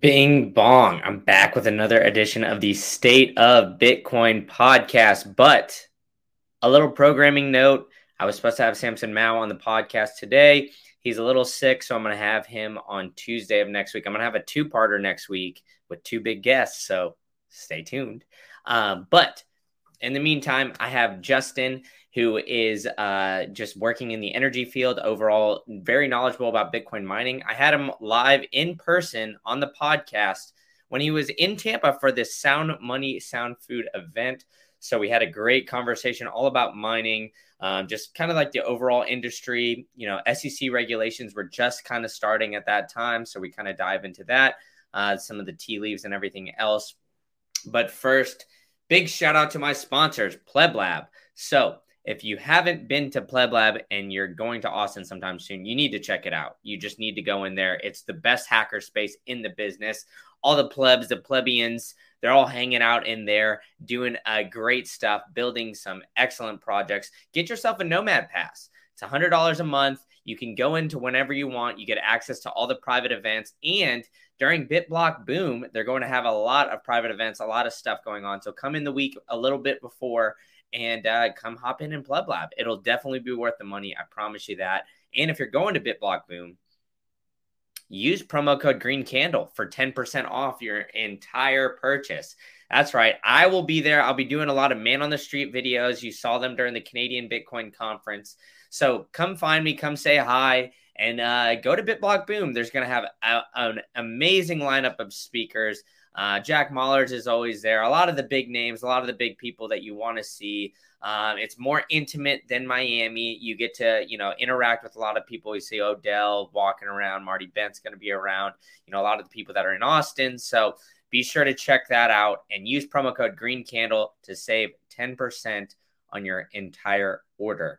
Bing bong. I'm back with another edition of the State of Bitcoin podcast. But a little programming note I was supposed to have Samson Mow on the podcast today. He's a little sick, so I'm going to have him on Tuesday of next week. I'm going to have a two parter next week with two big guests. So stay tuned. Um, but in the meantime, I have Justin, who is uh, just working in the energy field, overall, very knowledgeable about Bitcoin mining. I had him live in person on the podcast when he was in Tampa for this Sound Money, Sound Food event. So we had a great conversation all about mining, um, just kind of like the overall industry. You know, SEC regulations were just kind of starting at that time. So we kind of dive into that, uh, some of the tea leaves and everything else. But first, Big shout out to my sponsors, Pleb Lab. So, if you haven't been to Pleb Lab and you're going to Austin sometime soon, you need to check it out. You just need to go in there. It's the best hacker space in the business. All the plebs, the plebeians, they're all hanging out in there doing uh, great stuff, building some excellent projects. Get yourself a Nomad Pass. It's $100 a month. You can go into whenever you want. You get access to all the private events. And during BitBlock Boom, they're going to have a lot of private events, a lot of stuff going on. So come in the week a little bit before and uh, come hop in and Pleb Lab. It'll definitely be worth the money. I promise you that. And if you're going to BitBlock Boom, use promo code Green Candle for 10% off your entire purchase. That's right. I will be there. I'll be doing a lot of man on the street videos. You saw them during the Canadian Bitcoin conference. So come find me, come say hi, and uh, go to BitBlock Boom. There's going to have a, an amazing lineup of speakers. Uh, Jack Mallers is always there. A lot of the big names, a lot of the big people that you want to see. Um, it's more intimate than Miami. You get to, you know, interact with a lot of people. You see Odell walking around. Marty Bent's going to be around. You know, a lot of the people that are in Austin. So be sure to check that out and use promo code Green Candle to save 10% on your entire order.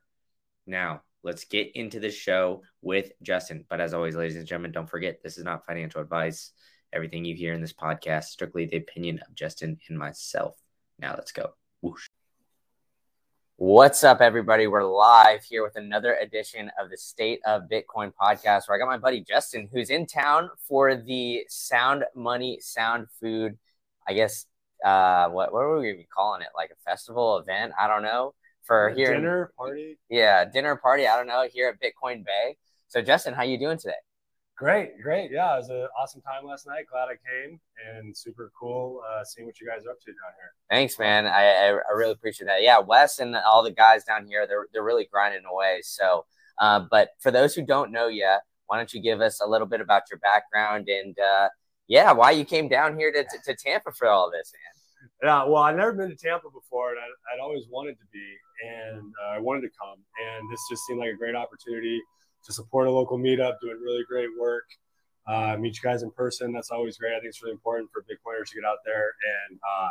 Now, let's get into the show with Justin. But as always, ladies and gentlemen, don't forget this is not financial advice. Everything you hear in this podcast strictly the opinion of Justin and myself. Now let's go. Whoosh. What's up, everybody? We're live here with another edition of the State of Bitcoin podcast, where I got my buddy Justin, who's in town for the Sound Money, Sound Food. I guess uh, what what are we calling it? Like a festival event? I don't know for here dinner party. Yeah, dinner party. I don't know here at Bitcoin Bay. So Justin, how you doing today? Great, great. Yeah, it was an awesome time last night. Glad I came and super cool uh, seeing what you guys are up to down here. Thanks, man. I, I, really appreciate that. Yeah, Wes and all the guys down here, they're, they're really grinding away. So, uh, but for those who don't know yet, why don't you give us a little bit about your background and, uh, yeah, why you came down here to, to, to Tampa for all this, man? Yeah, well, I've never been to Tampa before, and I, would always wanted to be, and uh, I wanted to come, and this just seemed like a great opportunity to support a local meetup, doing really great work. Uh, meet you guys in person. That's always great. I think it's really important for Bitcoiners to get out there and uh,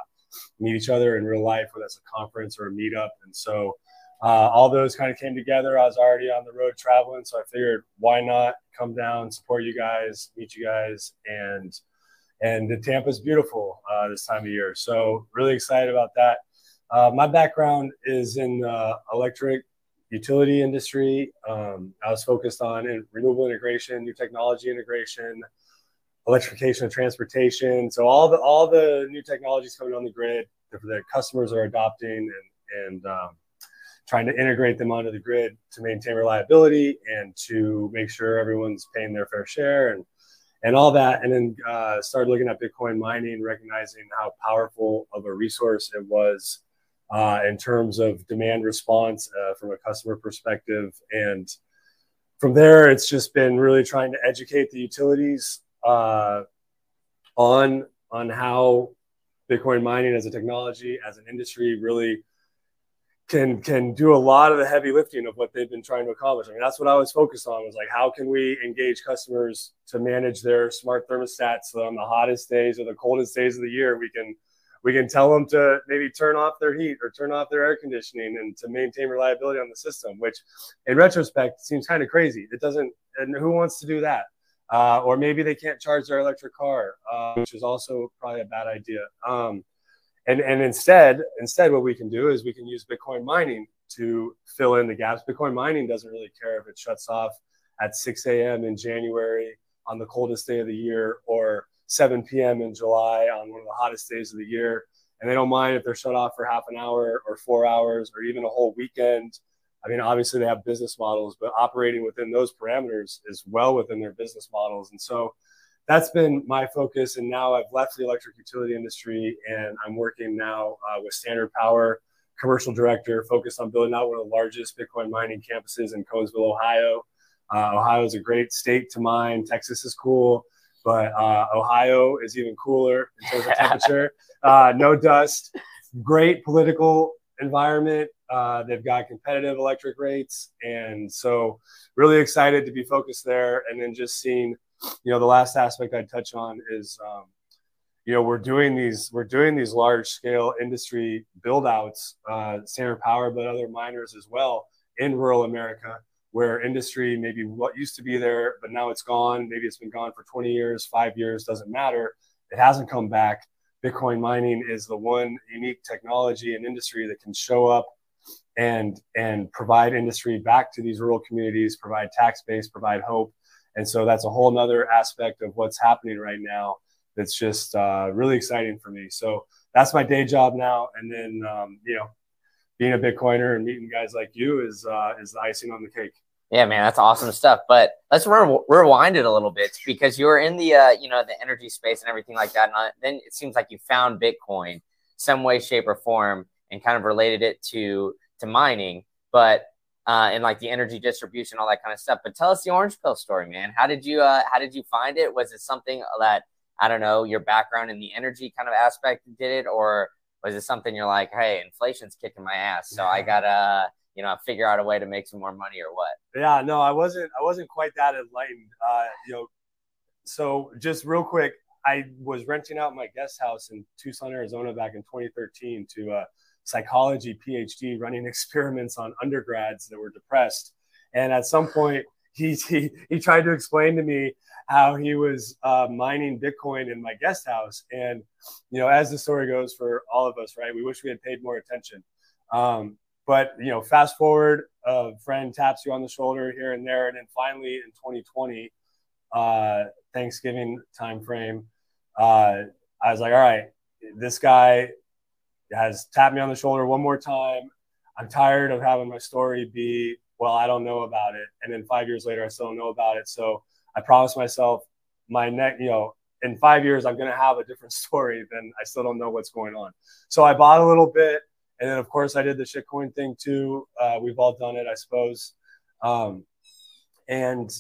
meet each other in real life, whether it's a conference or a meetup. And so uh, all those kind of came together. I was already on the road traveling, so I figured why not come down, support you guys, meet you guys, and and the Tampa's beautiful uh, this time of year. So really excited about that. Uh, my background is in uh, electric utility industry. Um, I was focused on renewable integration, new technology integration, electrification of transportation. So all the all the new technologies coming on the grid that customers are adopting and and um, trying to integrate them onto the grid to maintain reliability and to make sure everyone's paying their fair share and and all that. And then uh, started looking at Bitcoin mining, recognizing how powerful of a resource it was uh, in terms of demand response uh, from a customer perspective. And from there, it's just been really trying to educate the utilities uh, on on how Bitcoin mining as a technology, as an industry, really can can do a lot of the heavy lifting of what they've been trying to accomplish. I mean, that's what I was focused on was like how can we engage customers to manage their smart thermostats so on the hottest days or the coldest days of the year we can we can tell them to maybe turn off their heat or turn off their air conditioning and to maintain reliability on the system, which in retrospect seems kind of crazy. It doesn't, and who wants to do that? Uh, or maybe they can't charge their electric car, uh, which is also probably a bad idea. Um, and, and instead, instead, what we can do is we can use Bitcoin mining to fill in the gaps. Bitcoin mining doesn't really care if it shuts off at 6 a.m. in January on the coldest day of the year or 7 p.m. in July on one of the hottest days of the year. And they don't mind if they're shut off for half an hour or four hours or even a whole weekend. I mean, obviously they have business models, but operating within those parameters is well within their business models. And so that's been my focus. And now I've left the electric utility industry and I'm working now uh, with Standard Power, commercial director, focused on building out one of the largest Bitcoin mining campuses in Conesville, Ohio. Uh, Ohio is a great state to mine. Texas is cool, but uh, Ohio is even cooler in terms of temperature. Uh, no dust, great political environment. Uh, they've got competitive electric rates, and so really excited to be focused there. And then just seeing, you know, the last aspect I'd touch on is, um, you know, we're doing these we're doing these large scale industry build outs, uh, Standard Power, but other miners as well in rural America where industry maybe what used to be there, but now it's gone. Maybe it's been gone for 20 years, five years, doesn't matter. It hasn't come back. Bitcoin mining is the one unique technology and industry that can show up and and provide industry back to these rural communities, provide tax base, provide hope. And so that's a whole nother aspect of what's happening right now. That's just uh, really exciting for me. So that's my day job now. And then um, you know, being a Bitcoiner and meeting guys like you is uh, is the icing on the cake. Yeah, man, that's awesome stuff. But let's re- rewind it a little bit because you were in the uh, you know the energy space and everything like that, and uh, then it seems like you found Bitcoin some way, shape, or form, and kind of related it to to mining, but uh, and like the energy distribution, all that kind of stuff. But tell us the orange pill story, man. How did you uh, how did you find it? Was it something that I don't know your background in the energy kind of aspect did it, or was it something you're like, hey, inflation's kicking my ass, so I gotta, you know, figure out a way to make some more money or what? Yeah, no, I wasn't. I wasn't quite that enlightened. Uh, you know, so just real quick, I was renting out my guest house in Tucson, Arizona, back in 2013 to a psychology PhD, running experiments on undergrads that were depressed. And at some point, he he, he tried to explain to me how he was uh, mining Bitcoin in my guest house. And, you know, as the story goes for all of us, right, we wish we had paid more attention. Um, but, you know, fast forward, a friend taps you on the shoulder here and there. And then finally in 2020, uh, Thanksgiving time frame, uh, I was like, all right, this guy has tapped me on the shoulder one more time. I'm tired of having my story be, well, I don't know about it. And then five years later, I still don't know about it. So I promised myself my next, you know, in five years, I'm going to have a different story than I still don't know what's going on. So I bought a little bit. And then, of course, I did the shitcoin thing too. Uh, we've all done it, I suppose. Um, and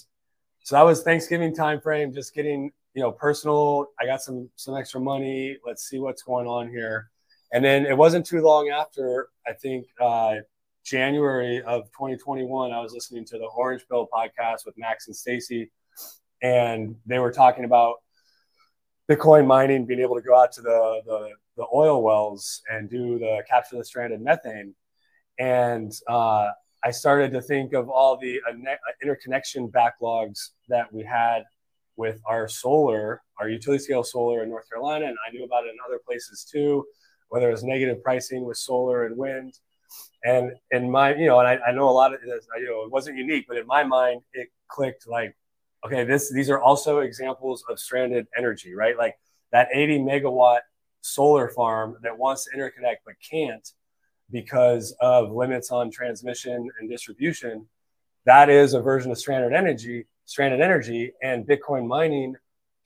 so that was Thanksgiving time frame, just getting, you know, personal. I got some some extra money. Let's see what's going on here. And then it wasn't too long after, I think, uh, January of 2021, I was listening to the Orange Pill podcast with Max and Stacy and they were talking about Bitcoin mining being able to go out to the, the, the oil wells and do the capture the stranded methane. And uh, I started to think of all the interconnection backlogs that we had with our solar, our utility scale solar in North Carolina. And I knew about it in other places too, whether it was negative pricing with solar and wind. And in my, you know, and I, I know a lot of it, you know, it wasn't unique, but in my mind, it clicked like, okay, this these are also examples of stranded energy, right? Like that 80 megawatt solar farm that wants to interconnect but can't because of limits on transmission and distribution. That is a version of stranded energy, stranded energy, and Bitcoin mining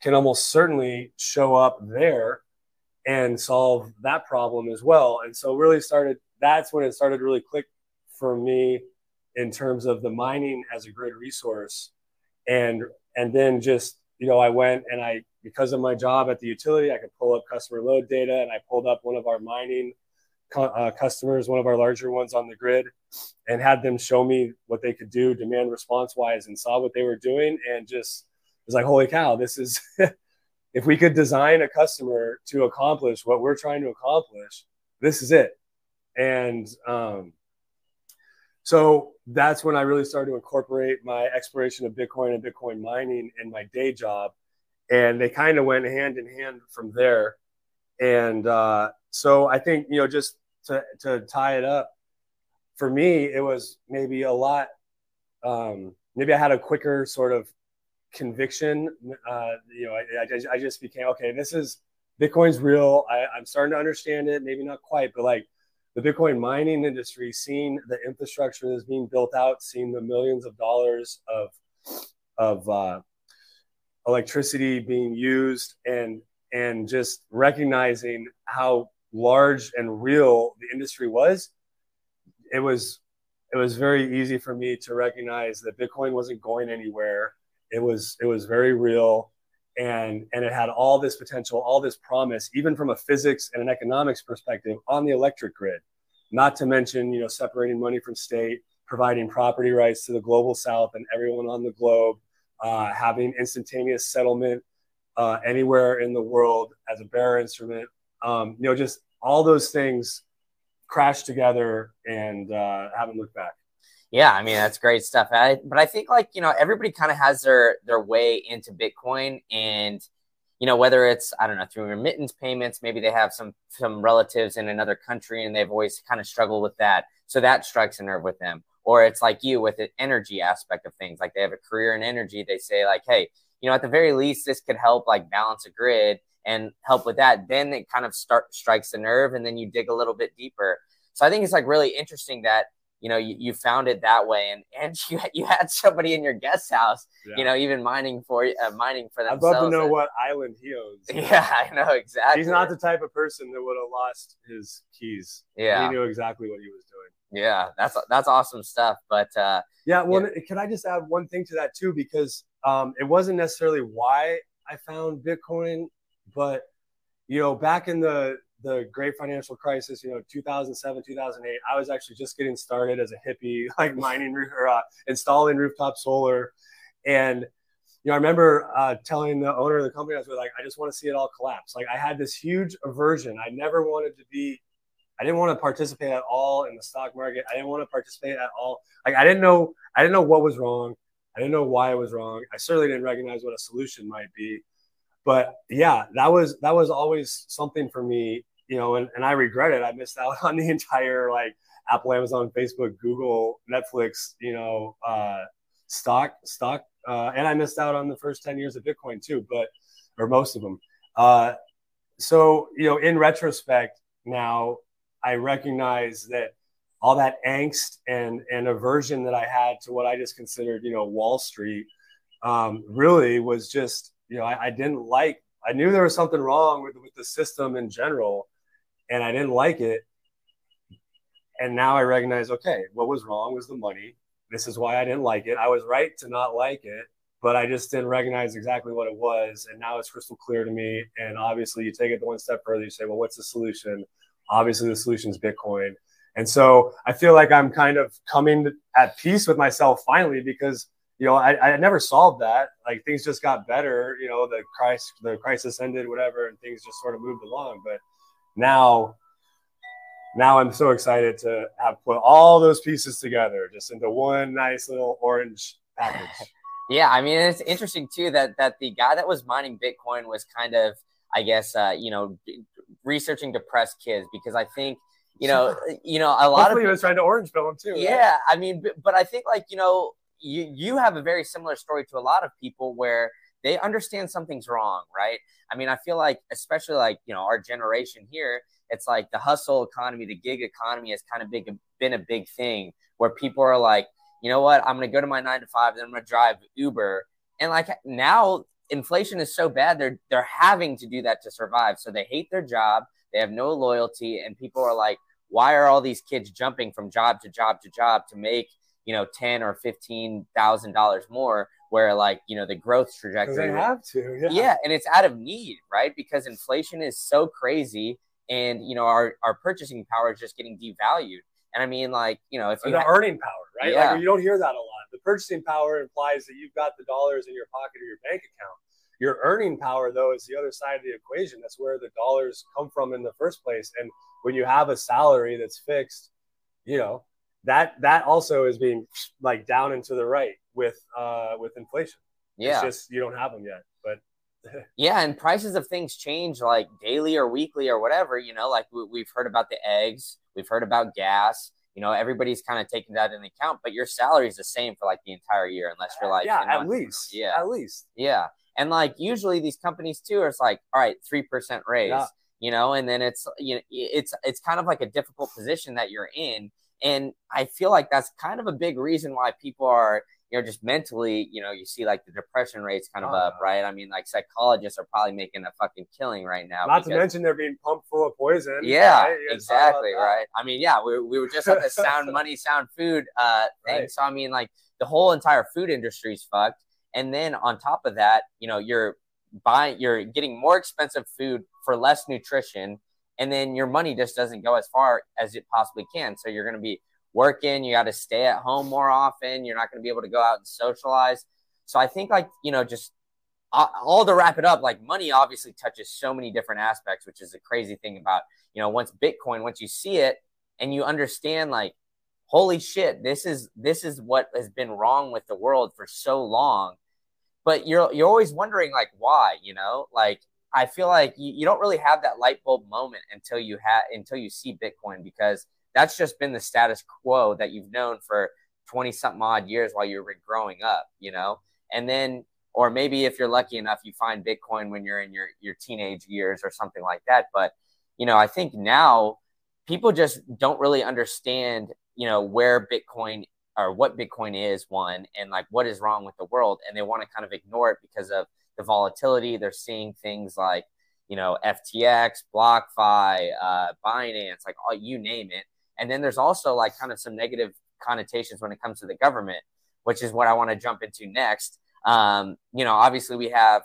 can almost certainly show up there and solve that problem as well. And so really started that's when it started to really click for me in terms of the mining as a grid resource. And and then just you know I went and I because of my job at the utility I could pull up customer load data and I pulled up one of our mining uh, customers, one of our larger ones on the grid, and had them show me what they could do demand response wise and saw what they were doing and just was like holy cow this is if we could design a customer to accomplish what we're trying to accomplish this is it and um, so that's when I really started to incorporate my exploration of Bitcoin and Bitcoin mining in my day job. And they kind of went hand in hand from there. And uh, so I think, you know, just to, to tie it up, for me, it was maybe a lot, um, maybe I had a quicker sort of conviction. Uh, you know, I, I, I, just became okay. This is Bitcoin's real. I, I'm starting to understand it. Maybe not quite, but like the Bitcoin mining industry, seeing the infrastructure that's being built out, seeing the millions of dollars of of uh, electricity being used, and and just recognizing how large and real the industry was, it was it was very easy for me to recognize that Bitcoin wasn't going anywhere. It was it was very real and and it had all this potential, all this promise, even from a physics and an economics perspective on the electric grid. Not to mention, you know, separating money from state, providing property rights to the global south and everyone on the globe, uh, having instantaneous settlement uh, anywhere in the world as a bearer instrument. Um, you know, just all those things crashed together and uh, haven't looked back. Yeah, I mean that's great stuff. I, but I think like you know everybody kind of has their their way into Bitcoin, and you know whether it's I don't know through remittance payments, maybe they have some some relatives in another country and they've always kind of struggled with that, so that strikes a nerve with them. Or it's like you with the energy aspect of things, like they have a career in energy. They say like, hey, you know, at the very least, this could help like balance a grid and help with that. Then it kind of start strikes the nerve, and then you dig a little bit deeper. So I think it's like really interesting that you know you, you found it that way and and you, you had somebody in your guest house yeah. you know even mining for uh, mining for themselves i'd love to know and, what island he owns yeah i know exactly. He's not the type of person that would have lost his keys. Yeah. He knew exactly what he was doing. Yeah that's that's awesome stuff but uh yeah well yeah. can i just add one thing to that too because um it wasn't necessarily why i found bitcoin but you know back in the the great financial crisis, you know, 2007, 2008, I was actually just getting started as a hippie, like mining or uh, installing rooftop solar. And, you know, I remember uh, telling the owner of the company, I was like, I just want to see it all collapse. Like I had this huge aversion. I never wanted to be, I didn't want to participate at all in the stock market. I didn't want to participate at all. Like I didn't know, I didn't know what was wrong. I didn't know why it was wrong. I certainly didn't recognize what a solution might be. But yeah, that was that was always something for me you know, and, and I regret it. I missed out on the entire like Apple, Amazon, Facebook, Google, Netflix, you know, uh, stock, stock, uh, and I missed out on the first 10 years of Bitcoin too, but, or most of them. Uh, so, you know, in retrospect, now I recognize that all that angst and, and aversion that I had to what I just considered, you know, Wall Street um, really was just, you know, I, I didn't like, I knew there was something wrong with, with the system in general and I didn't like it. And now I recognize, okay, what was wrong was the money. This is why I didn't like it. I was right to not like it, but I just didn't recognize exactly what it was. And now it's crystal clear to me. And obviously, you take it the one step further. You say, well, what's the solution? Obviously, the solution is Bitcoin. And so I feel like I'm kind of coming at peace with myself finally because you know I, I never solved that. Like things just got better. You know the crisis the crisis ended, whatever, and things just sort of moved along. But now now I'm so excited to have put all those pieces together just into one nice little orange package. yeah, I mean it's interesting too that that the guy that was mining Bitcoin was kind of, I guess, uh, you know, researching depressed kids because I think, you know, you know, a lot Hopefully of people was trying to orange pill him too. Yeah, right? I mean, but, but I think like you know, you you have a very similar story to a lot of people where they understand something's wrong, right? I mean, I feel like, especially like, you know, our generation here, it's like the hustle economy, the gig economy has kind of big, been a big thing where people are like, you know what, I'm going to go to my nine to five, then I'm going to drive Uber. And like now, inflation is so bad, they're, they're having to do that to survive. So they hate their job, they have no loyalty, and people are like, why are all these kids jumping from job to job to job to make you know ten or fifteen thousand dollars more where like you know the growth trajectory they have to yeah. yeah and it's out of need right? Because inflation is so crazy and you know our, our purchasing power is just getting devalued. And i mean like you know if you the ha- earning power right? Yeah. like you don't hear that a lot. The purchasing power implies that you've got the dollars in your pocket or your bank account. Your earning power though is the other side of the equation. That's where the dollars come from in the first place. And when you have a salary that's fixed you know that that also is being like down and to the right with uh with inflation. Yeah, it's just you don't have them yet, but. yeah, and prices of things change like daily or weekly or whatever. You know, like we, we've heard about the eggs, we've heard about gas, you know, everybody's kind of taking that into account, but your salary is the same for like the entire year, unless you're like, yeah, you know, at least, yeah, at least, yeah. And like usually these companies too are like, all right, three percent raise, Yeah. you know, and then it's you know it's it's kind of like a difficult position that you're in. And I feel like that's kind of a big reason why people are, you know, just mentally, you know, you see like the depression rates kind of up, Uh. right? I mean, like psychologists are probably making a fucking killing right now. Not to mention they're being pumped full of poison. yeah, right? You gotta talk about exactly, right? I mean, yeah, we, we were just at the sound money, sound food uh thing. Right. So I mean, like the whole entire food industry's fucked. And then on top of that, you know, you're buying you're getting more expensive food for less nutrition, and then your money just doesn't go as far as it possibly can. So you're gonna be working, you gotta stay at home more often, you're not gonna be able to go out and socialize. So I think like, you know, just uh, all to wrap it up, like money obviously touches so many different aspects, which is a crazy thing about, you know, once Bitcoin, once you see it and you understand like, holy shit, this is this is what has been wrong with the world for so long. But you're you're always wondering like why, you know? Like I feel like you, you don't really have that light bulb moment until you have until you see Bitcoin because that's just been the status quo that you've known for 20 something odd years while you were growing up, you know? And then or maybe if you're lucky enough you find bitcoin when you're in your your teenage years or something like that but you know i think now people just don't really understand you know where bitcoin or what bitcoin is one and like what is wrong with the world and they want to kind of ignore it because of the volatility they're seeing things like you know ftx blockfi uh, binance like all you name it and then there's also like kind of some negative connotations when it comes to the government which is what i want to jump into next um, you know, obviously we have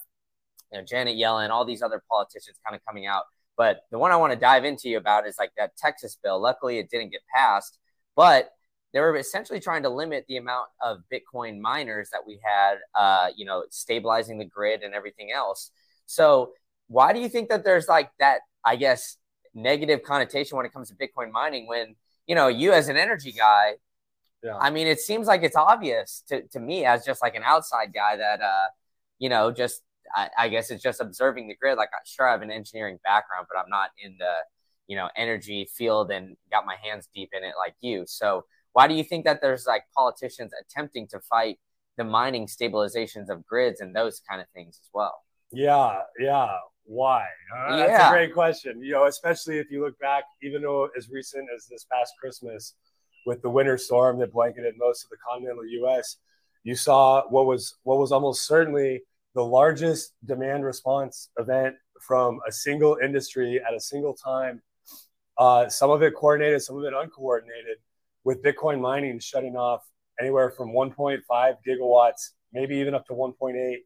you know Janet Yellen, all these other politicians kind of coming out. But the one I want to dive into you about is like that Texas bill. Luckily, it didn't get passed, but they were essentially trying to limit the amount of Bitcoin miners that we had, uh, you know, stabilizing the grid and everything else. So, why do you think that there's like that, I guess, negative connotation when it comes to Bitcoin mining when, you know, you as an energy guy, Yeah. I mean, it seems like it's obvious to, to me as just like an outside guy that, uh, you know, just I, I guess it's just observing the grid. Like, sure, I have an engineering background, but I'm not in the, you know, energy field and got my hands deep in it like you. So, why do you think that there's like politicians attempting to fight the mining stabilizations of grids and those kind of things as well? Yeah, yeah. Why? Uh, That's a great question. You know, especially if you look back, even though as recent as this past Christmas, with the winter storm that blanketed most of the continental U.S., you saw what was what was almost certainly the largest demand response event from a single industry at a single time. Uh, some of it coordinated, some of it uncoordinated, with Bitcoin mining shutting off anywhere from 1.5 gigawatts, maybe even up to 1.8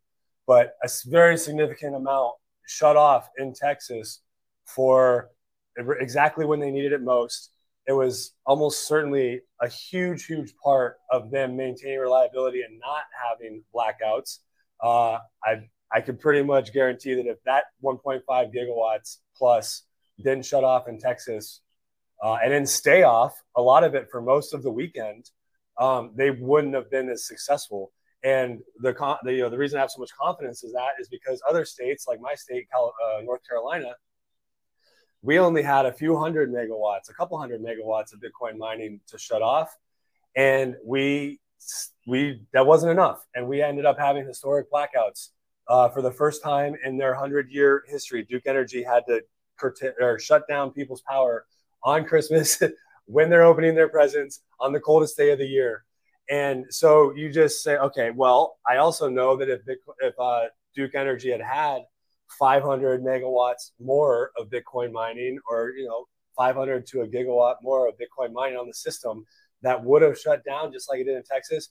but a very significant amount shut off in Texas for exactly when they needed it most. It was almost certainly a huge, huge part of them maintaining reliability and not having blackouts. Uh, I I could pretty much guarantee that if that 1.5 gigawatts plus didn't shut off in Texas uh, and then stay off a lot of it for most of the weekend, um, they wouldn't have been as successful. And the, the, you know, the reason I have so much confidence is that is because other states like my state, Cal- uh, North Carolina, we only had a few hundred megawatts, a couple hundred megawatts of Bitcoin mining to shut off, and we we that wasn't enough, and we ended up having historic blackouts uh, for the first time in their hundred year history. Duke Energy had to curtail or shut down people's power on Christmas when they're opening their presents on the coldest day of the year. And so you just say, okay, well, I also know that if Bitcoin, if uh, Duke Energy had had 500 megawatts more of Bitcoin mining, or you know, 500 to a gigawatt more of Bitcoin mining on the system, that would have shut down just like it did in Texas.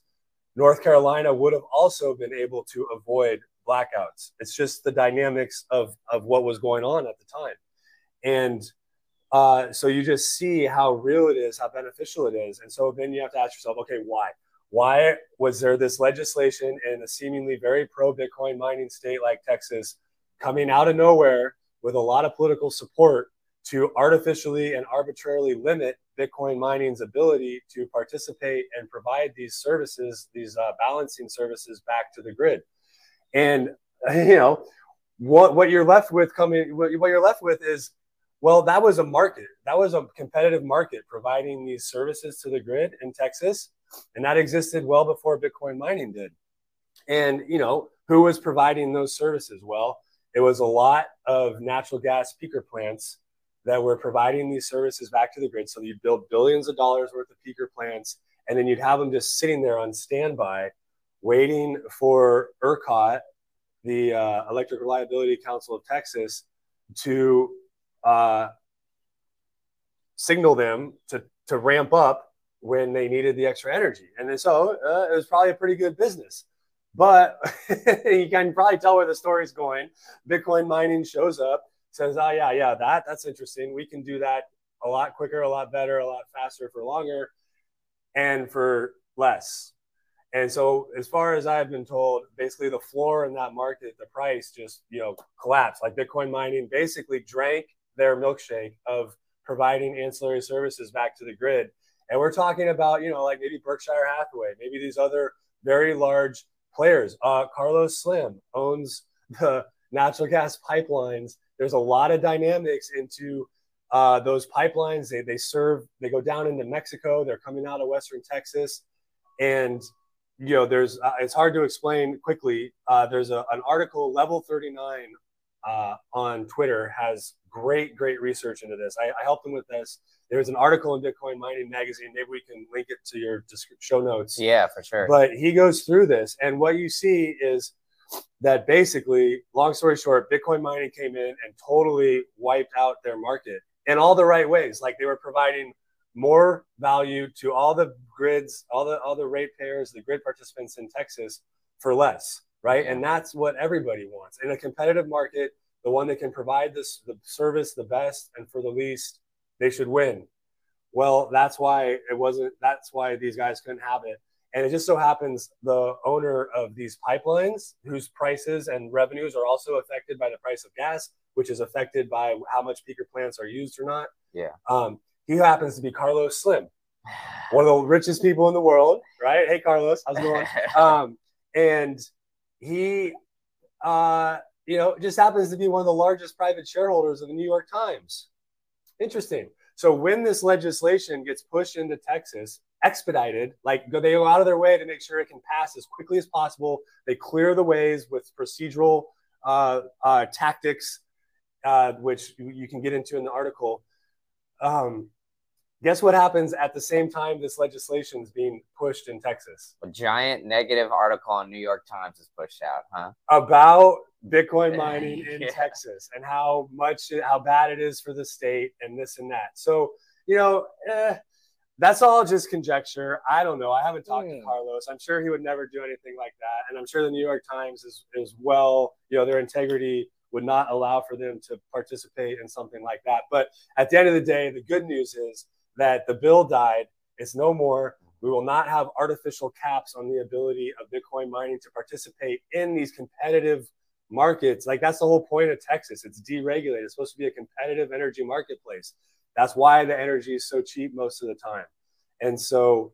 North Carolina would have also been able to avoid blackouts. It's just the dynamics of of what was going on at the time, and uh, so you just see how real it is, how beneficial it is. And so then you have to ask yourself, okay, why? Why was there this legislation in a seemingly very pro Bitcoin mining state like Texas coming out of nowhere with a lot of political support to artificially and arbitrarily limit Bitcoin mining's ability to participate and provide these services, these uh, balancing services back to the grid? And, you know, what, what you're left with coming, what, what you're left with is Well, that was a market. That was a competitive market providing these services to the grid in Texas, and that existed well before Bitcoin mining did. And you know who was providing those services? Well, it was a lot of natural gas peaker plants that were providing these services back to the grid. So you build billions of dollars worth of peaker plants, and then you'd have them just sitting there on standby, waiting for ERCOT, the uh, Electric Reliability Council of Texas, to uh, signal them to, to ramp up when they needed the extra energy. And so uh, it was probably a pretty good business. But you can probably tell where the story's going. Bitcoin mining shows up, says, "Oh yeah, yeah, that that's interesting. We can do that a lot quicker, a lot better, a lot faster for longer, and for less." And so, as far as I've been told, basically the floor in that market, the price just you know collapsed. Like Bitcoin mining basically drank their milkshake of providing ancillary services back to the grid. And we're talking about you know like maybe Berkshire Hathaway, maybe these other very large players. Uh, Carlos Slim owns the natural gas pipelines. There's a lot of dynamics into uh, those pipelines. They, they serve, they go down into Mexico. They're coming out of Western Texas. And, you know, there's, uh, it's hard to explain quickly. Uh, there's a, an article, Level 39 uh, on Twitter, has great, great research into this. I, I helped them with this. There's an article in Bitcoin Mining Magazine. Maybe we can link it to your show notes. Yeah, for sure. But he goes through this, and what you see is that basically, long story short, Bitcoin mining came in and totally wiped out their market in all the right ways. Like they were providing more value to all the grids, all the all the ratepayers, the grid participants in Texas for less, right? And that's what everybody wants in a competitive market. The one that can provide this the service the best and for the least they should win. Well, that's why it wasn't, that's why these guys couldn't have it. And it just so happens the owner of these pipelines, whose prices and revenues are also affected by the price of gas, which is affected by how much peaker plants are used or not. Yeah. Um, he happens to be Carlos Slim, one of the richest people in the world, right? Hey, Carlos, how's it going? um, and he, uh, you know, just happens to be one of the largest private shareholders of the New York Times. Interesting. So when this legislation gets pushed into Texas, expedited, like they go out of their way to make sure it can pass as quickly as possible. They clear the ways with procedural uh, uh, tactics, uh, which you can get into in the article. Um, Guess what happens at the same time this legislation is being pushed in Texas? A giant negative article on New York Times is pushed out, huh? About Bitcoin mining in yeah. Texas and how much, how bad it is for the state and this and that. So, you know, eh, that's all just conjecture. I don't know. I haven't talked mm. to hmm. Carlos. I'm sure he would never do anything like that. And I'm sure the New York Times is, is well, you know, their integrity would not allow for them to participate in something like that. But at the end of the day, the good news is that the bill died. It's no more. We will not have artificial caps on the ability of Bitcoin mining to participate in these competitive markets. Like that's the whole point of Texas. It's deregulated. It's supposed to be a competitive energy marketplace. That's why the energy is so cheap most of the time. And so,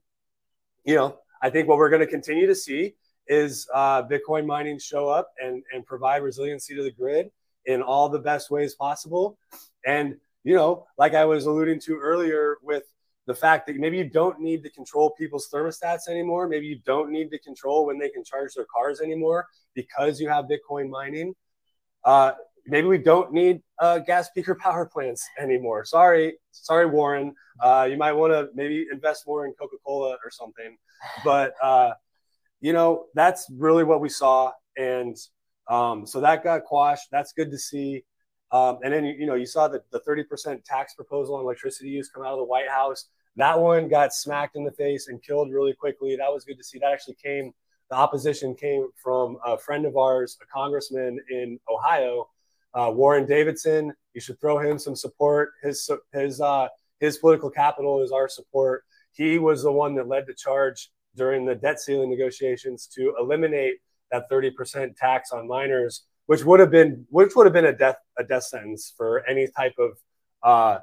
you know, I think what we're going to continue to see is uh, Bitcoin mining show up and, and provide resiliency to the grid in all the best ways possible. And you know, like I was alluding to earlier with the fact that maybe you don't need to control people's thermostats anymore. Maybe you don't need to control when they can charge their cars anymore because you have Bitcoin mining. Uh, maybe we don't need uh, gas peaker power plants anymore. Sorry, sorry, Warren. Uh, you might want to maybe invest more in Coca Cola or something. But uh, you know, that's really what we saw, and um, so that got quashed. That's good to see. Um, and then you know you saw the, the 30% tax proposal on electricity use come out of the White House. That one got smacked in the face and killed really quickly. That was good to see. That actually came. The opposition came from a friend of ours, a congressman in Ohio, uh, Warren Davidson. You should throw him some support. His his uh, his political capital is our support. He was the one that led the charge during the debt ceiling negotiations to eliminate that 30% tax on miners which would have been which would have been a death a death sentence for any type of uh,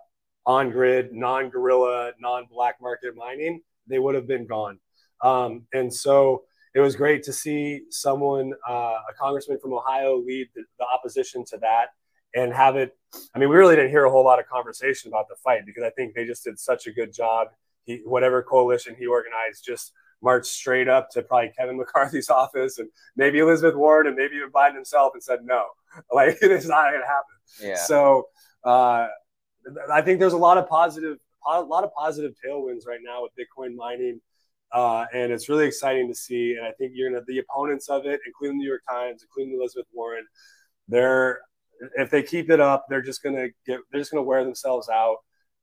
on grid, non guerrilla, non black market mining. They would have been gone. Um, and so it was great to see someone, uh, a congressman from Ohio, lead the, the, opposition to that. and have it. I mean, we really didn't hear a whole lot of conversation about the fight because I think they just did such a good job. He, whatever coalition he organized, just marched straight up to probably Kevin McCarthy's office and maybe Elizabeth Warren and maybe even Biden himself and said, no, like it's not going to happen. Yeah. So uh, I think there's a lot of positive, a lot of positive tailwinds right now with Bitcoin mining. Uh, and it's really exciting to see. And I think you're gonna the opponents of it, including the New York Times, including Elizabeth Warren, they're if they keep it up, they're just gonna get they're just gonna wear themselves out,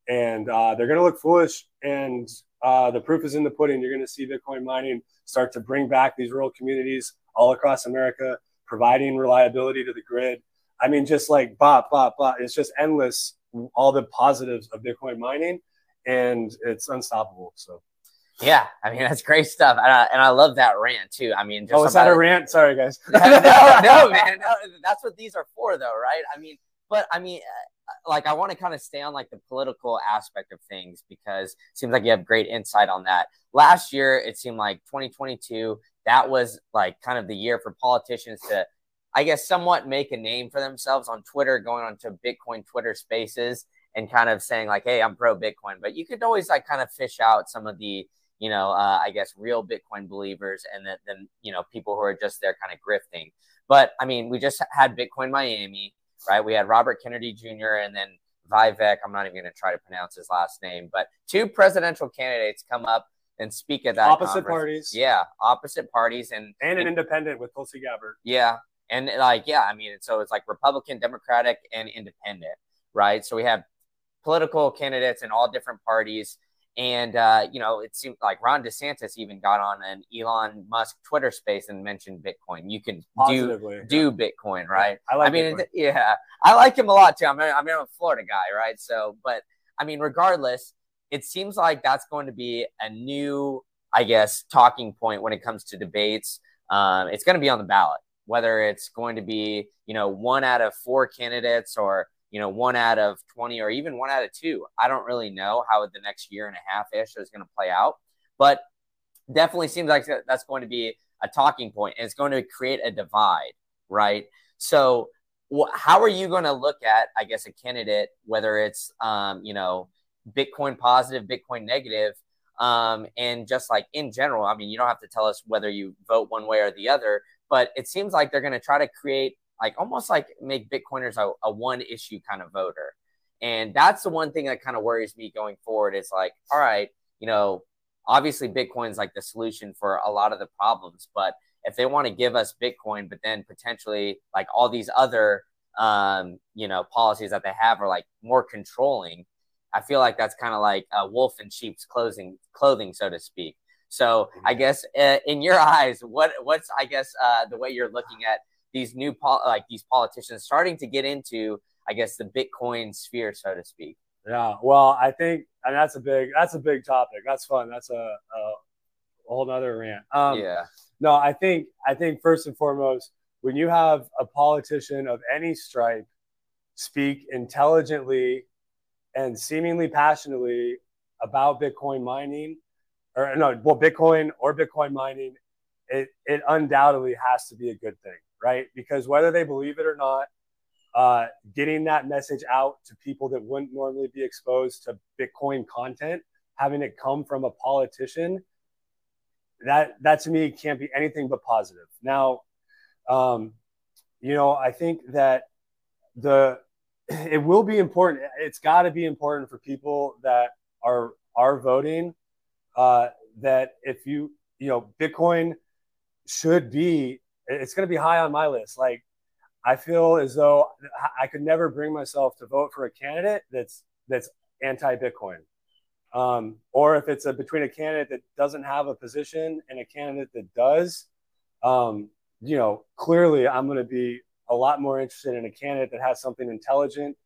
and uh, they're gonna look foolish. And uh, the proof is in the pudding. You're gonna see Bitcoin mining start to bring back these rural communities all across America, providing reliability to the grid. I mean, just like bop, bop, bop. It's just endless. All the positives of Bitcoin mining, and it's unstoppable. So. Yeah, I mean that's great stuff, and I, and I love that rant too. I mean, just oh, is that a rant? Sorry, guys. no, no, man, no, that's what these are for, though, right? I mean, but I mean, like I want to kind of stay on like the political aspect of things because seems like you have great insight on that. Last year, it seemed like 2022 that was like kind of the year for politicians to, I guess, somewhat make a name for themselves on Twitter, going onto Bitcoin Twitter Spaces and kind of saying like, "Hey, I'm pro Bitcoin," but you could always like kind of fish out some of the you know, uh, I guess real Bitcoin believers and then, you know, people who are just there kind of grifting. But I mean, we just had Bitcoin Miami, right? We had Robert Kennedy Jr. and then Vivek. I'm not even going to try to pronounce his last name, but two presidential candidates come up and speak at that opposite conference. parties. Yeah, opposite parties and and an independent with Tulsi Gabbard. Yeah, and like yeah, I mean, so it's like Republican, Democratic, and Independent, right? So we have political candidates in all different parties and uh, you know, it seemed like Ron DeSantis even got on an Elon Musk Twitter space and mentioned Bitcoin. You can do do Bitcoin, right? I like. I mean, yeah, I like him a lot too. I'm a, I'm a Florida guy, right? So, but I mean, regardless, it seems like that's going to be a new, I guess, talking point when it comes to debates. Um, it's going to be on the ballot, whether it's going to be you know one out of four candidates or you know, one out of 20 or even one out of two. I don't really know how the next year and a half ish is going to play out, but definitely seems like that's going to be a talking point and it's going to create a divide, right? So, wh- how are you going to look at, I guess, a candidate, whether it's, um, you know, Bitcoin positive, Bitcoin negative, um, and just like in general, I mean, you don't have to tell us whether you vote one way or the other, but it seems like they're going to try to create like almost like make Bitcoiners a, a one issue kind of voter. And that's the one thing that kind of worries me going forward. Is like, all right, you know, obviously Bitcoin's like the solution for a lot of the problems, but if they want to give us Bitcoin, but then potentially like all these other um, you know, policies that they have are like more controlling. I feel like that's kind of like a wolf in sheep's clothing, clothing, so to speak. So I mm-hmm. guess uh, in your eyes, what what's I guess uh, the way you're looking at these new pol- like these politicians starting to get into I guess the Bitcoin sphere, so to speak. Yeah, well, I think and that's a big that's a big topic. That's fun. That's a, a, whole nother rant. Um, yeah. No, I think I think first and foremost, when you have a politician of any stripe speak intelligently and seemingly passionately about Bitcoin mining, or no, well, Bitcoin or Bitcoin mining, it it undoubtedly has to be a good thing right? Because whether they believe it or not, uh, getting that message out to people that wouldn't normally be exposed to Bitcoin content, having it come from a politician, that that to me can't be anything but positive. Now, um, you know, I think that the it will be important. It's got to be important for people that are are voting. Uh, that if you you know, Bitcoin should be it's going to be high on my list. Like, I feel as though I could never bring myself to vote for a candidate that's that's anti-Bitcoin, um, or if it's a, between a candidate that doesn't have a position and a candidate that does. Um, you know, clearly, I'm going to be a lot more interested in a candidate that has something intelligent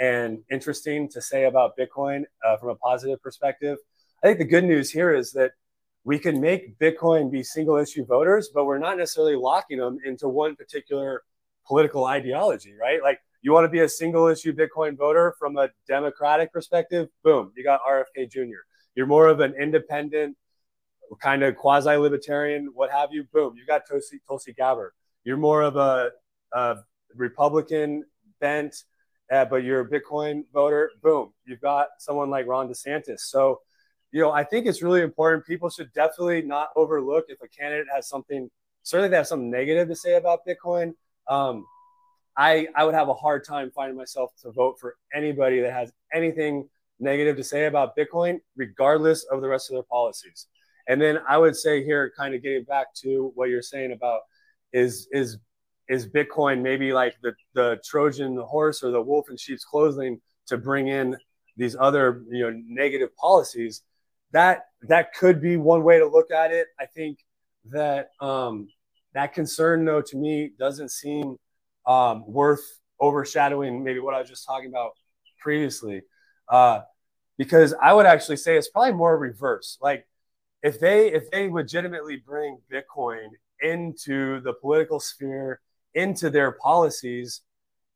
and interesting to say about Bitcoin uh, from a positive perspective. I think the good news here is that we can make Bitcoin be single issue voters, but we're not necessarily locking them into one particular political ideology, right? Like you want to be a single issue Bitcoin voter from a democratic perspective, boom, you got RFK Jr. You're more of an independent, kind of quasi libertarian, what have you, boom, you got Tulsi, Tulsi Gabbard. You're more of a, a Republican bent uh, but you're a Bitcoin voter, boom, you've got someone like Ron DeSantis. So, you know, I think it's really important. People should definitely not overlook if a candidate has something, certainly they have something negative to say about Bitcoin. Um, I, I would have a hard time finding myself to vote for anybody that has anything negative to say about Bitcoin, regardless of the rest of their policies. And then I would say here, kind of getting back to what you're saying about is is is Bitcoin maybe like the the Trojan horse or the wolf in sheep's clothing to bring in these other you know negative policies? That that could be one way to look at it. I think that um, that concern, though, to me doesn't seem um, worth overshadowing maybe what I was just talking about previously. Uh, because I would actually say it's probably more reverse. Like if they if they legitimately bring Bitcoin into the political sphere, into their policies,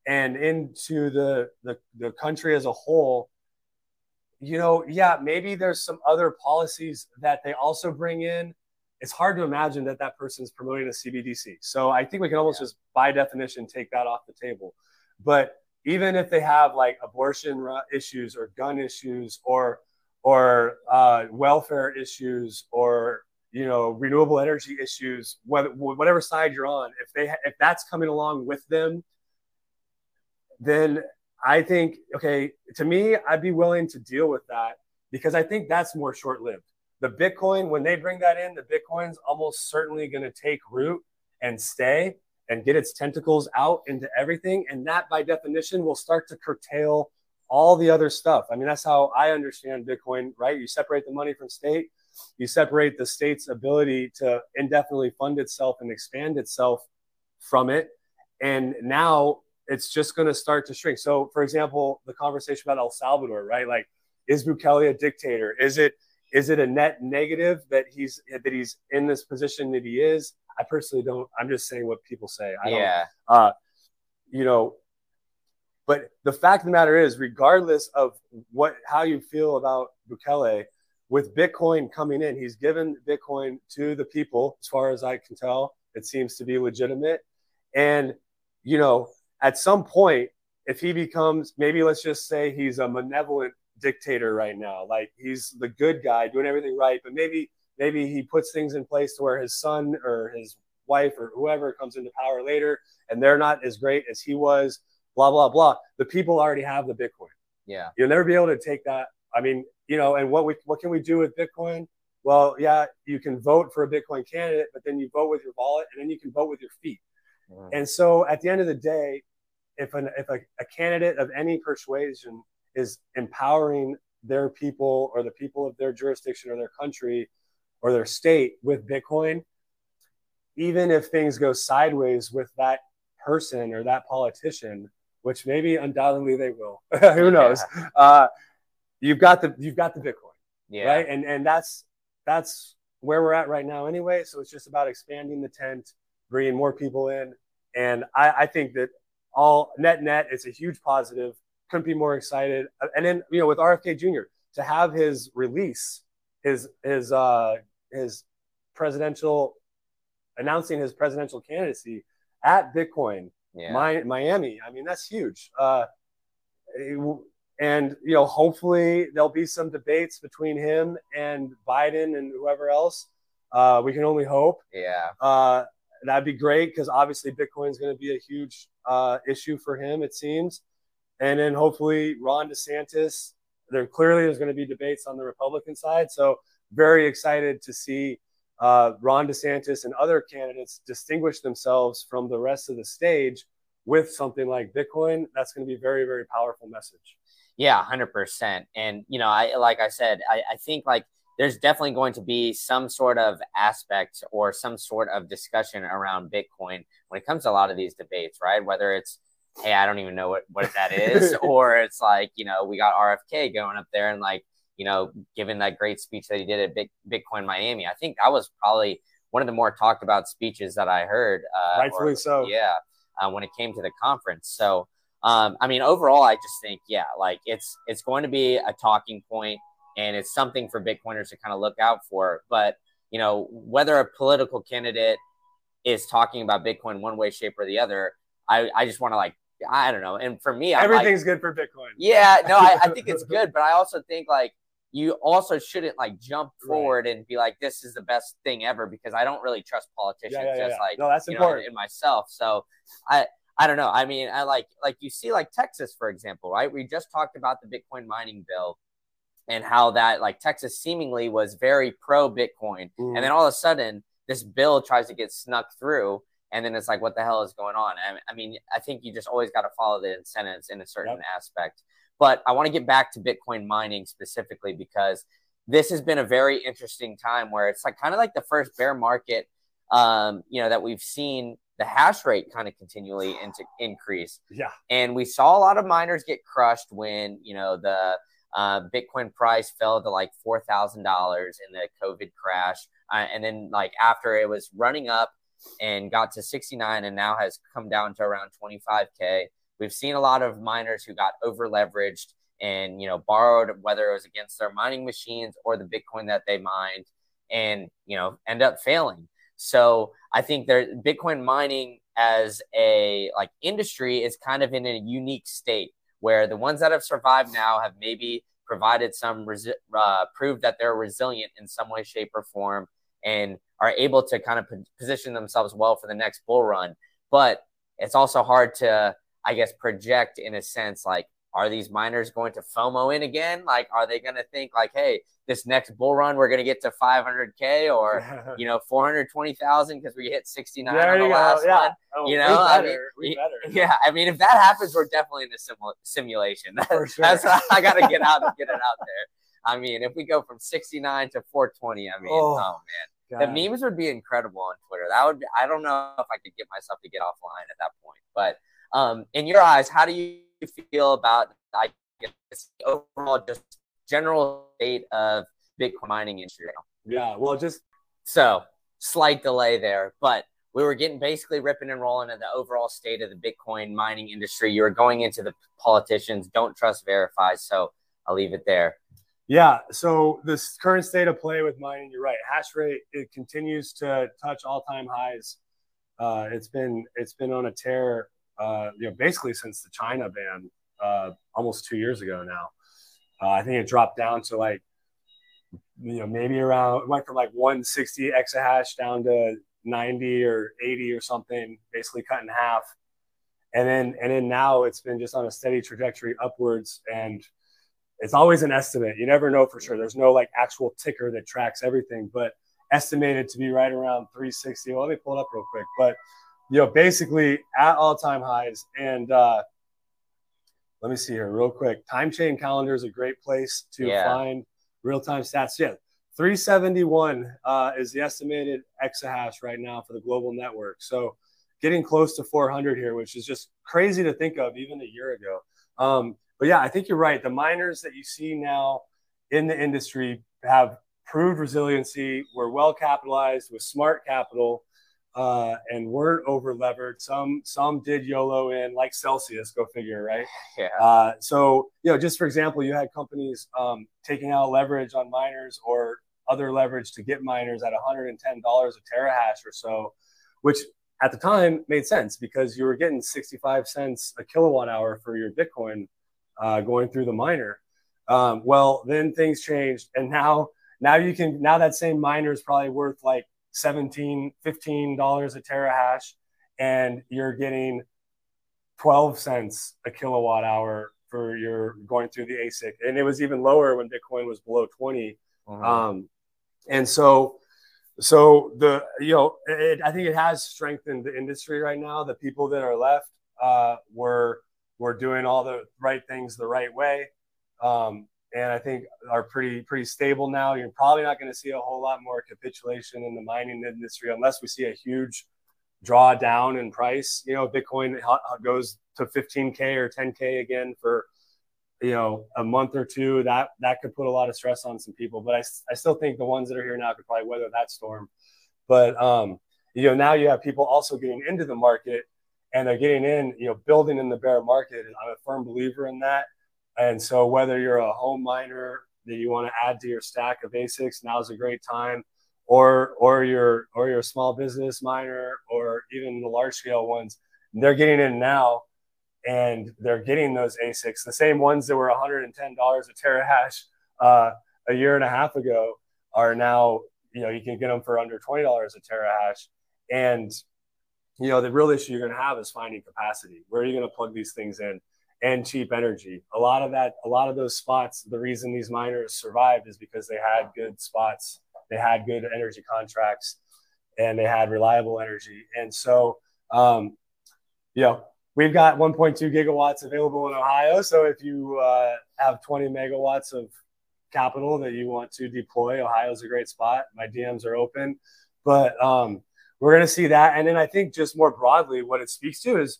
and into the the, the country as a whole, you know, yeah, maybe there's some other policies that they also bring in. It's hard to imagine that that person is promoting a CBDC. So I think we can almost yeah. just, by definition, take that off the table. But even if they have like abortion issues or gun issues or or uh, welfare issues or you know renewable energy issues whether, whatever side you're on if they if that's coming along with them then i think okay to me i'd be willing to deal with that because i think that's more short-lived the bitcoin when they bring that in the bitcoin's almost certainly going to take root and stay and get its tentacles out into everything and that by definition will start to curtail all the other stuff. I mean, that's how I understand Bitcoin, right? You separate the money from state, you separate the state's ability to indefinitely fund itself and expand itself from it. And now it's just going to start to shrink. So, for example, the conversation about El Salvador, right? Like, is Bukele a dictator? Is it is it a net negative that he's that he's in this position that he is? I personally don't. I'm just saying what people say. I yeah. Uh, you know, but the fact of the matter is, regardless of what how you feel about Bukele, with Bitcoin coming in, he's given Bitcoin to the people, as far as I can tell. It seems to be legitimate. And, you know, at some point, if he becomes maybe let's just say he's a malevolent dictator right now, like he's the good guy doing everything right, but maybe maybe he puts things in place to where his son or his wife or whoever comes into power later and they're not as great as he was blah blah blah. The people already have the Bitcoin. Yeah, you'll never be able to take that. I mean, you know, and what we what can we do with Bitcoin? Well, yeah, you can vote for a Bitcoin candidate, but then you vote with your wallet, and then you can vote with your feet. Mm. And so, at the end of the day, if an if a, a candidate of any persuasion is empowering their people or the people of their jurisdiction or their country or their state with Bitcoin, even if things go sideways with that person or that politician, which maybe undoubtedly they will. Who knows? Yeah. Uh, you've got the you've got the Bitcoin, yeah. right? And and that's that's where we're at right now anyway. So it's just about expanding the tent, bringing more people in, and I, I think that all net net, it's a huge positive. Couldn't be more excited. And then you know with RFK Jr. to have his release, his his uh his presidential announcing his presidential candidacy at Bitcoin yeah. My, Miami. I mean, that's huge. Uh, and you know, hopefully there'll be some debates between him and Biden and whoever else. Uh, we can only hope. Yeah. Uh, that'd be great because obviously Bitcoin is going to be a huge uh, issue for him, it seems. And then hopefully Ron DeSantis. There clearly is going to be debates on the Republican side, so very excited to see uh, Ron DeSantis and other candidates distinguish themselves from the rest of the stage with something like Bitcoin, that's going to be a very, very powerful message. Yeah, hundred percent. And you know, I like I said, I, I think like there's definitely going to be some sort of aspect or some sort of discussion around Bitcoin when it comes to a lot of these debates, right? Whether it's hey, I don't even know what, what that is, or it's like, you know, we got RFK going up there and like you know, given that great speech that he did at Big, Bitcoin Miami. I think that was probably one of the more talked about speeches that I heard. Uh, Rightfully or, so. Yeah, uh, when it came to the conference. So, um, I mean, overall, I just think, yeah, like it's it's going to be a talking point, and it's something for Bitcoiners to kind of look out for. But you know, whether a political candidate is talking about Bitcoin one way, shape, or the other, I, I just want to like I don't know. And for me, everything's like, good for Bitcoin. Yeah, no, I, I, think it's good, but I also think like you also shouldn't like jump forward right. and be like, this is the best thing ever because I don't really trust politicians yeah, yeah, just yeah. like no, that's important know, in myself. So I I don't know. I mean, I like like you see like Texas, for example, right? We just talked about the Bitcoin mining bill and how that like Texas seemingly was very pro Bitcoin. Mm. And then all of a sudden this bill tries to get snuck through and then it's like what the hell is going on i mean i think you just always got to follow the incentives in a certain yep. aspect but i want to get back to bitcoin mining specifically because this has been a very interesting time where it's like kind of like the first bear market um, you know that we've seen the hash rate kind of continually into increase yeah and we saw a lot of miners get crushed when you know the uh, bitcoin price fell to like $4000 in the covid crash uh, and then like after it was running up and got to 69 and now has come down to around 25k. We've seen a lot of miners who got over leveraged and you know borrowed whether it was against their mining machines or the Bitcoin that they mined and you know end up failing. So I think there Bitcoin mining as a like industry is kind of in a unique state where the ones that have survived now have maybe provided some resi- uh, proved that they're resilient in some way, shape, or form, and are able to kind of position themselves well for the next bull run. But it's also hard to, I guess, project in a sense like, are these miners going to FOMO in again? Like, are they going to think like, hey, this next bull run we're going to get to 500k or you know 420,000 because we hit 69 there on the last yeah. one? Oh, you know, I mean, yeah, I mean, if that happens, we're definitely in a simu- simulation. For sure. That's I got to get out and get it out there. I mean, if we go from 69 to 420, I mean, oh, oh man. God. The memes would be incredible on Twitter. That would be, I don't know if I could get myself to get offline at that point. But um, in your eyes, how do you feel about I guess overall just general state of Bitcoin mining industry? Yeah, well, just so slight delay there, but we were getting basically ripping and rolling at the overall state of the Bitcoin mining industry. You were going into the politicians, don't trust verify. So I'll leave it there. Yeah. So this current state of play with mining, you're right. Hash rate it continues to touch all time highs. Uh, it's been it's been on a tear, uh, you know, basically since the China ban, uh, almost two years ago now. Uh, I think it dropped down to like, you know, maybe around it went from like 160 exahash down to 90 or 80 or something, basically cut in half. And then and then now it's been just on a steady trajectory upwards and it's always an estimate. You never know for sure. There's no like actual ticker that tracks everything, but estimated to be right around 360. Well, let me pull it up real quick. But you know, basically at all time highs. And uh, let me see here real quick. Time chain calendar is a great place to yeah. find real time stats. Yeah, 371 uh, is the estimated exahash right now for the global network. So getting close to 400 here, which is just crazy to think of even a year ago. Um, but yeah, I think you're right. The miners that you see now in the industry have proved resiliency. We're well capitalized with smart capital uh, and weren't over levered. Some some did YOLO in, like Celsius. Go figure, right? Yeah. Uh, so you know, just for example, you had companies um, taking out leverage on miners or other leverage to get miners at 110 dollars a terahash or so, which at the time made sense because you were getting 65 cents a kilowatt hour for your Bitcoin uh, going through the miner. Um, well, then things changed, and now now you can now that same miner is probably worth like 17 15 dollars a terahash and you're getting 12 cents a kilowatt hour for your going through the asic and it was even lower when bitcoin was below 20 uh-huh. um, and so so the you know it, i think it has strengthened the industry right now the people that are left uh, were we're doing all the right things the right way. Um, and I think are pretty pretty stable now. You're probably not going to see a whole lot more capitulation in the mining industry unless we see a huge drawdown in price. You know, Bitcoin goes to 15k or 10k again for you know a month or two. That that could put a lot of stress on some people. But I, I still think the ones that are here now could probably weather that storm. But um, you know now you have people also getting into the market and they're getting in, you know, building in the bear market. I'm a firm believer in that. And so whether you're a home miner that you want to add to your stack of ASICs, now's a great time. Or or you're or you're small business miner or even the large scale ones, they're getting in now and they're getting those ASICs, the same ones that were $110 a terahash uh, a year and a half ago are now, you know, you can get them for under $20 a terahash. And, you know, the real issue you're going to have is finding capacity. Where are you going to plug these things in? And cheap energy. A lot of that, a lot of those spots, the reason these miners survived is because they had good spots, they had good energy contracts, and they had reliable energy. And so, um, you know, we've got 1.2 gigawatts available in Ohio. So if you uh, have 20 megawatts of capital that you want to deploy, Ohio's a great spot. My DMs are open, but um, we're going to see that. And then I think just more broadly, what it speaks to is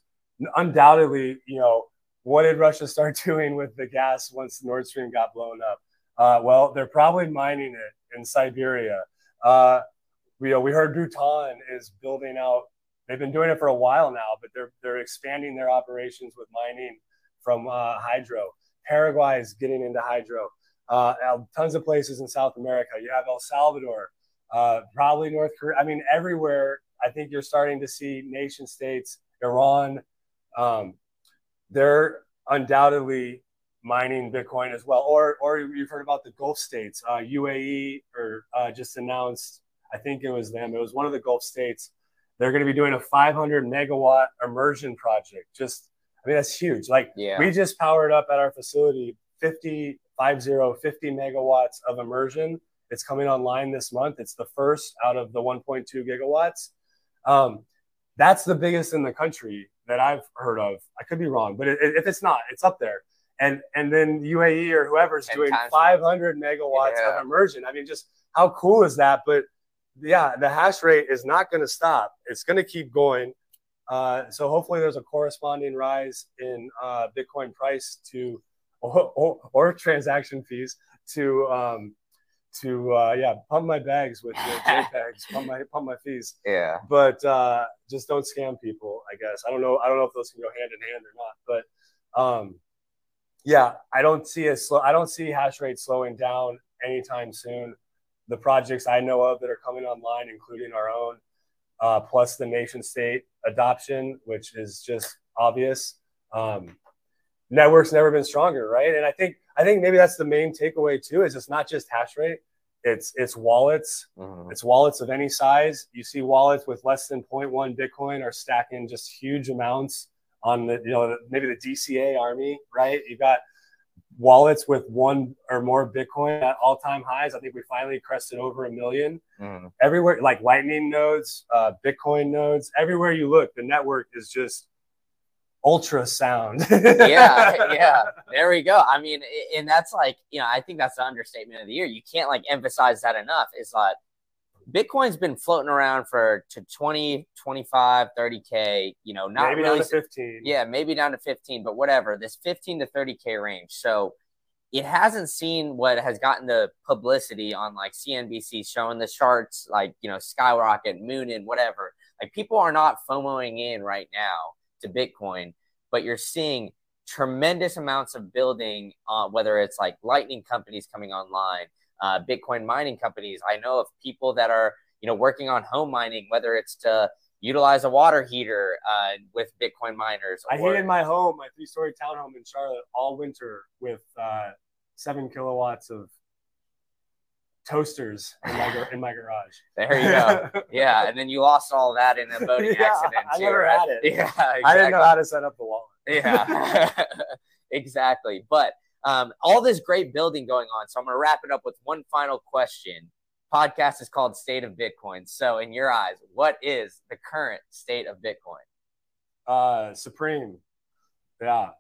undoubtedly, you know, what did Russia start doing with the gas once Nord Stream got blown up? Uh, well, they're probably mining it in Siberia. Uh, know, we heard Bhutan is building out They've been doing it for a while now, but they're they're expanding their operations with mining from uh, hydro. Paraguay is getting into hydro. Uh, tons of places in South America. You have El Salvador, uh, probably North Korea. I mean, everywhere. I think you're starting to see nation states, Iran. Um, they're undoubtedly mining Bitcoin as well. Or, or you've heard about the Gulf states, uh, UAE, or uh, just announced. I think it was them. It was one of the Gulf states they're going to be doing a 500 megawatt immersion project. Just, I mean, that's huge. Like, yeah. we just powered up at our facility 50, 50, 50 megawatts of immersion. It's coming online this month. It's the first out of the 1.2 gigawatts. Um, that's the biggest in the country that I've heard of. I could be wrong, but it, if it's not, it's up there. And and then UAE or whoever's doing 500 megawatts yeah. of immersion. I mean, just how cool is that? But yeah, the hash rate is not going to stop. It's going to keep going. Uh, so hopefully there's a corresponding rise in uh, Bitcoin price to or, or, or, transaction fees to um, to uh, yeah pump my bags with the JPEGs, pump my pump my fees. Yeah. But uh, just don't scam people. I guess I don't know. I don't know if those can go hand in hand or not. But um, yeah, I don't see a slow. I don't see hash rate slowing down anytime soon the projects I know of that are coming online, including our own, uh, plus the nation state adoption, which is just obvious. Um, network's never been stronger, right? And I think I think maybe that's the main takeaway too. Is it's not just hash rate; it's it's wallets. Mm-hmm. It's wallets of any size. You see wallets with less than 0.1 Bitcoin are stacking just huge amounts on the you know maybe the DCA army, right? You got wallets with one or more Bitcoin at all time highs. I think we finally crested over a 1000000 mm. Everywhere, like Lightning nodes, uh, Bitcoin nodes, everywhere you look, the network is just ultrasound. yeah, yeah. There we go. I mean, and that's like, you know, I think that's the understatement of the year. You can't like emphasize that enough. Is like Bitcoin's been floating around for to 20, 25, 30K, you know, not maybe really, down to 15. Yeah, maybe down to 15, but whatever, this 15 to 30K range. So it hasn't seen what has gotten the publicity on like CNBC showing the charts, like, you know, skyrocket, moon and whatever. Like people are not FOMOing in right now to Bitcoin, but you're seeing tremendous amounts of building, uh, whether it's like lightning companies coming online, uh, Bitcoin mining companies. I know of people that are, you know, working on home mining, whether it's to utilize a water heater uh, with Bitcoin miners. Or... I heated my home, my three-story townhome in Charlotte, all winter with uh, seven kilowatts of toasters in my, in my garage. There you go. yeah, and then you lost all that in a boating yeah, accident. I never right? had it. Yeah, exactly. I didn't know how to set up the wallet. yeah, exactly. But um, all this great building going on. So I'm going to wrap it up with one final question. Podcast is called State of Bitcoin. So, in your eyes, what is the current state of Bitcoin? Uh, Supreme. Yeah.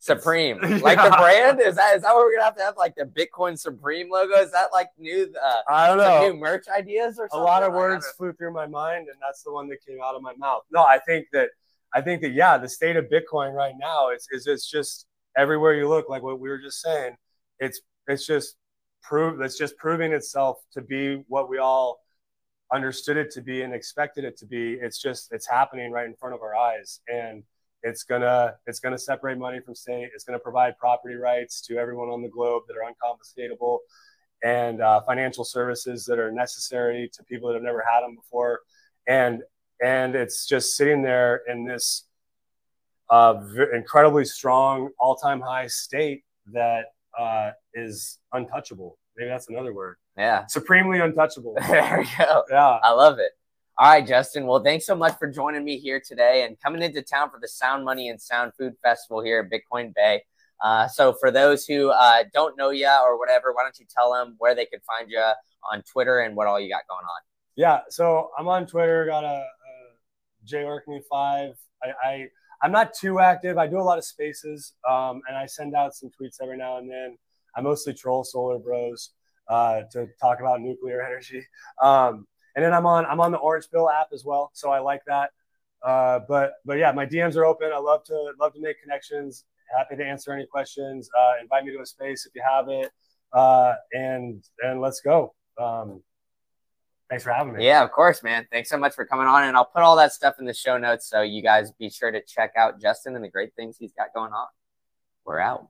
Supreme, like yeah. the brand, is that is that what we're gonna have to have like the Bitcoin Supreme logo? Is that like new? Uh, I don't know. New merch ideas or something? A lot of words flew through my mind, and that's the one that came out of my mouth. No, I think that I think that yeah, the state of Bitcoin right now is is it's just everywhere you look, like what we were just saying, it's it's just prove it's just proving itself to be what we all understood it to be and expected it to be. It's just it's happening right in front of our eyes, and it's gonna it's gonna separate money from state. It's gonna provide property rights to everyone on the globe that are unconfiscatable, and uh, financial services that are necessary to people that have never had them before, and and it's just sitting there in this uh, v- incredibly strong, all time high state that uh, is untouchable. Maybe that's another word. Yeah. Supremely untouchable. there we go. Yeah. I love it. All right, Justin. Well, thanks so much for joining me here today and coming into town for the Sound Money and Sound Food Festival here at Bitcoin Bay. Uh, so, for those who uh, don't know you or whatever, why don't you tell them where they could find you on Twitter and what all you got going on? Yeah. So I'm on Twitter. Got a, a J Orkney five. I, I I'm not too active. I do a lot of spaces, um, and I send out some tweets every now and then. I mostly troll Solar Bros uh, to talk about nuclear energy. Um, and then I'm on I'm on the Orange Pill app as well, so I like that. Uh, but but yeah, my DMs are open. I love to love to make connections. Happy to answer any questions. Uh, invite me to a space if you have it, uh, and and let's go. Um, thanks for having me. Yeah, of course, man. Thanks so much for coming on, and I'll put all that stuff in the show notes so you guys be sure to check out Justin and the great things he's got going on. We're out.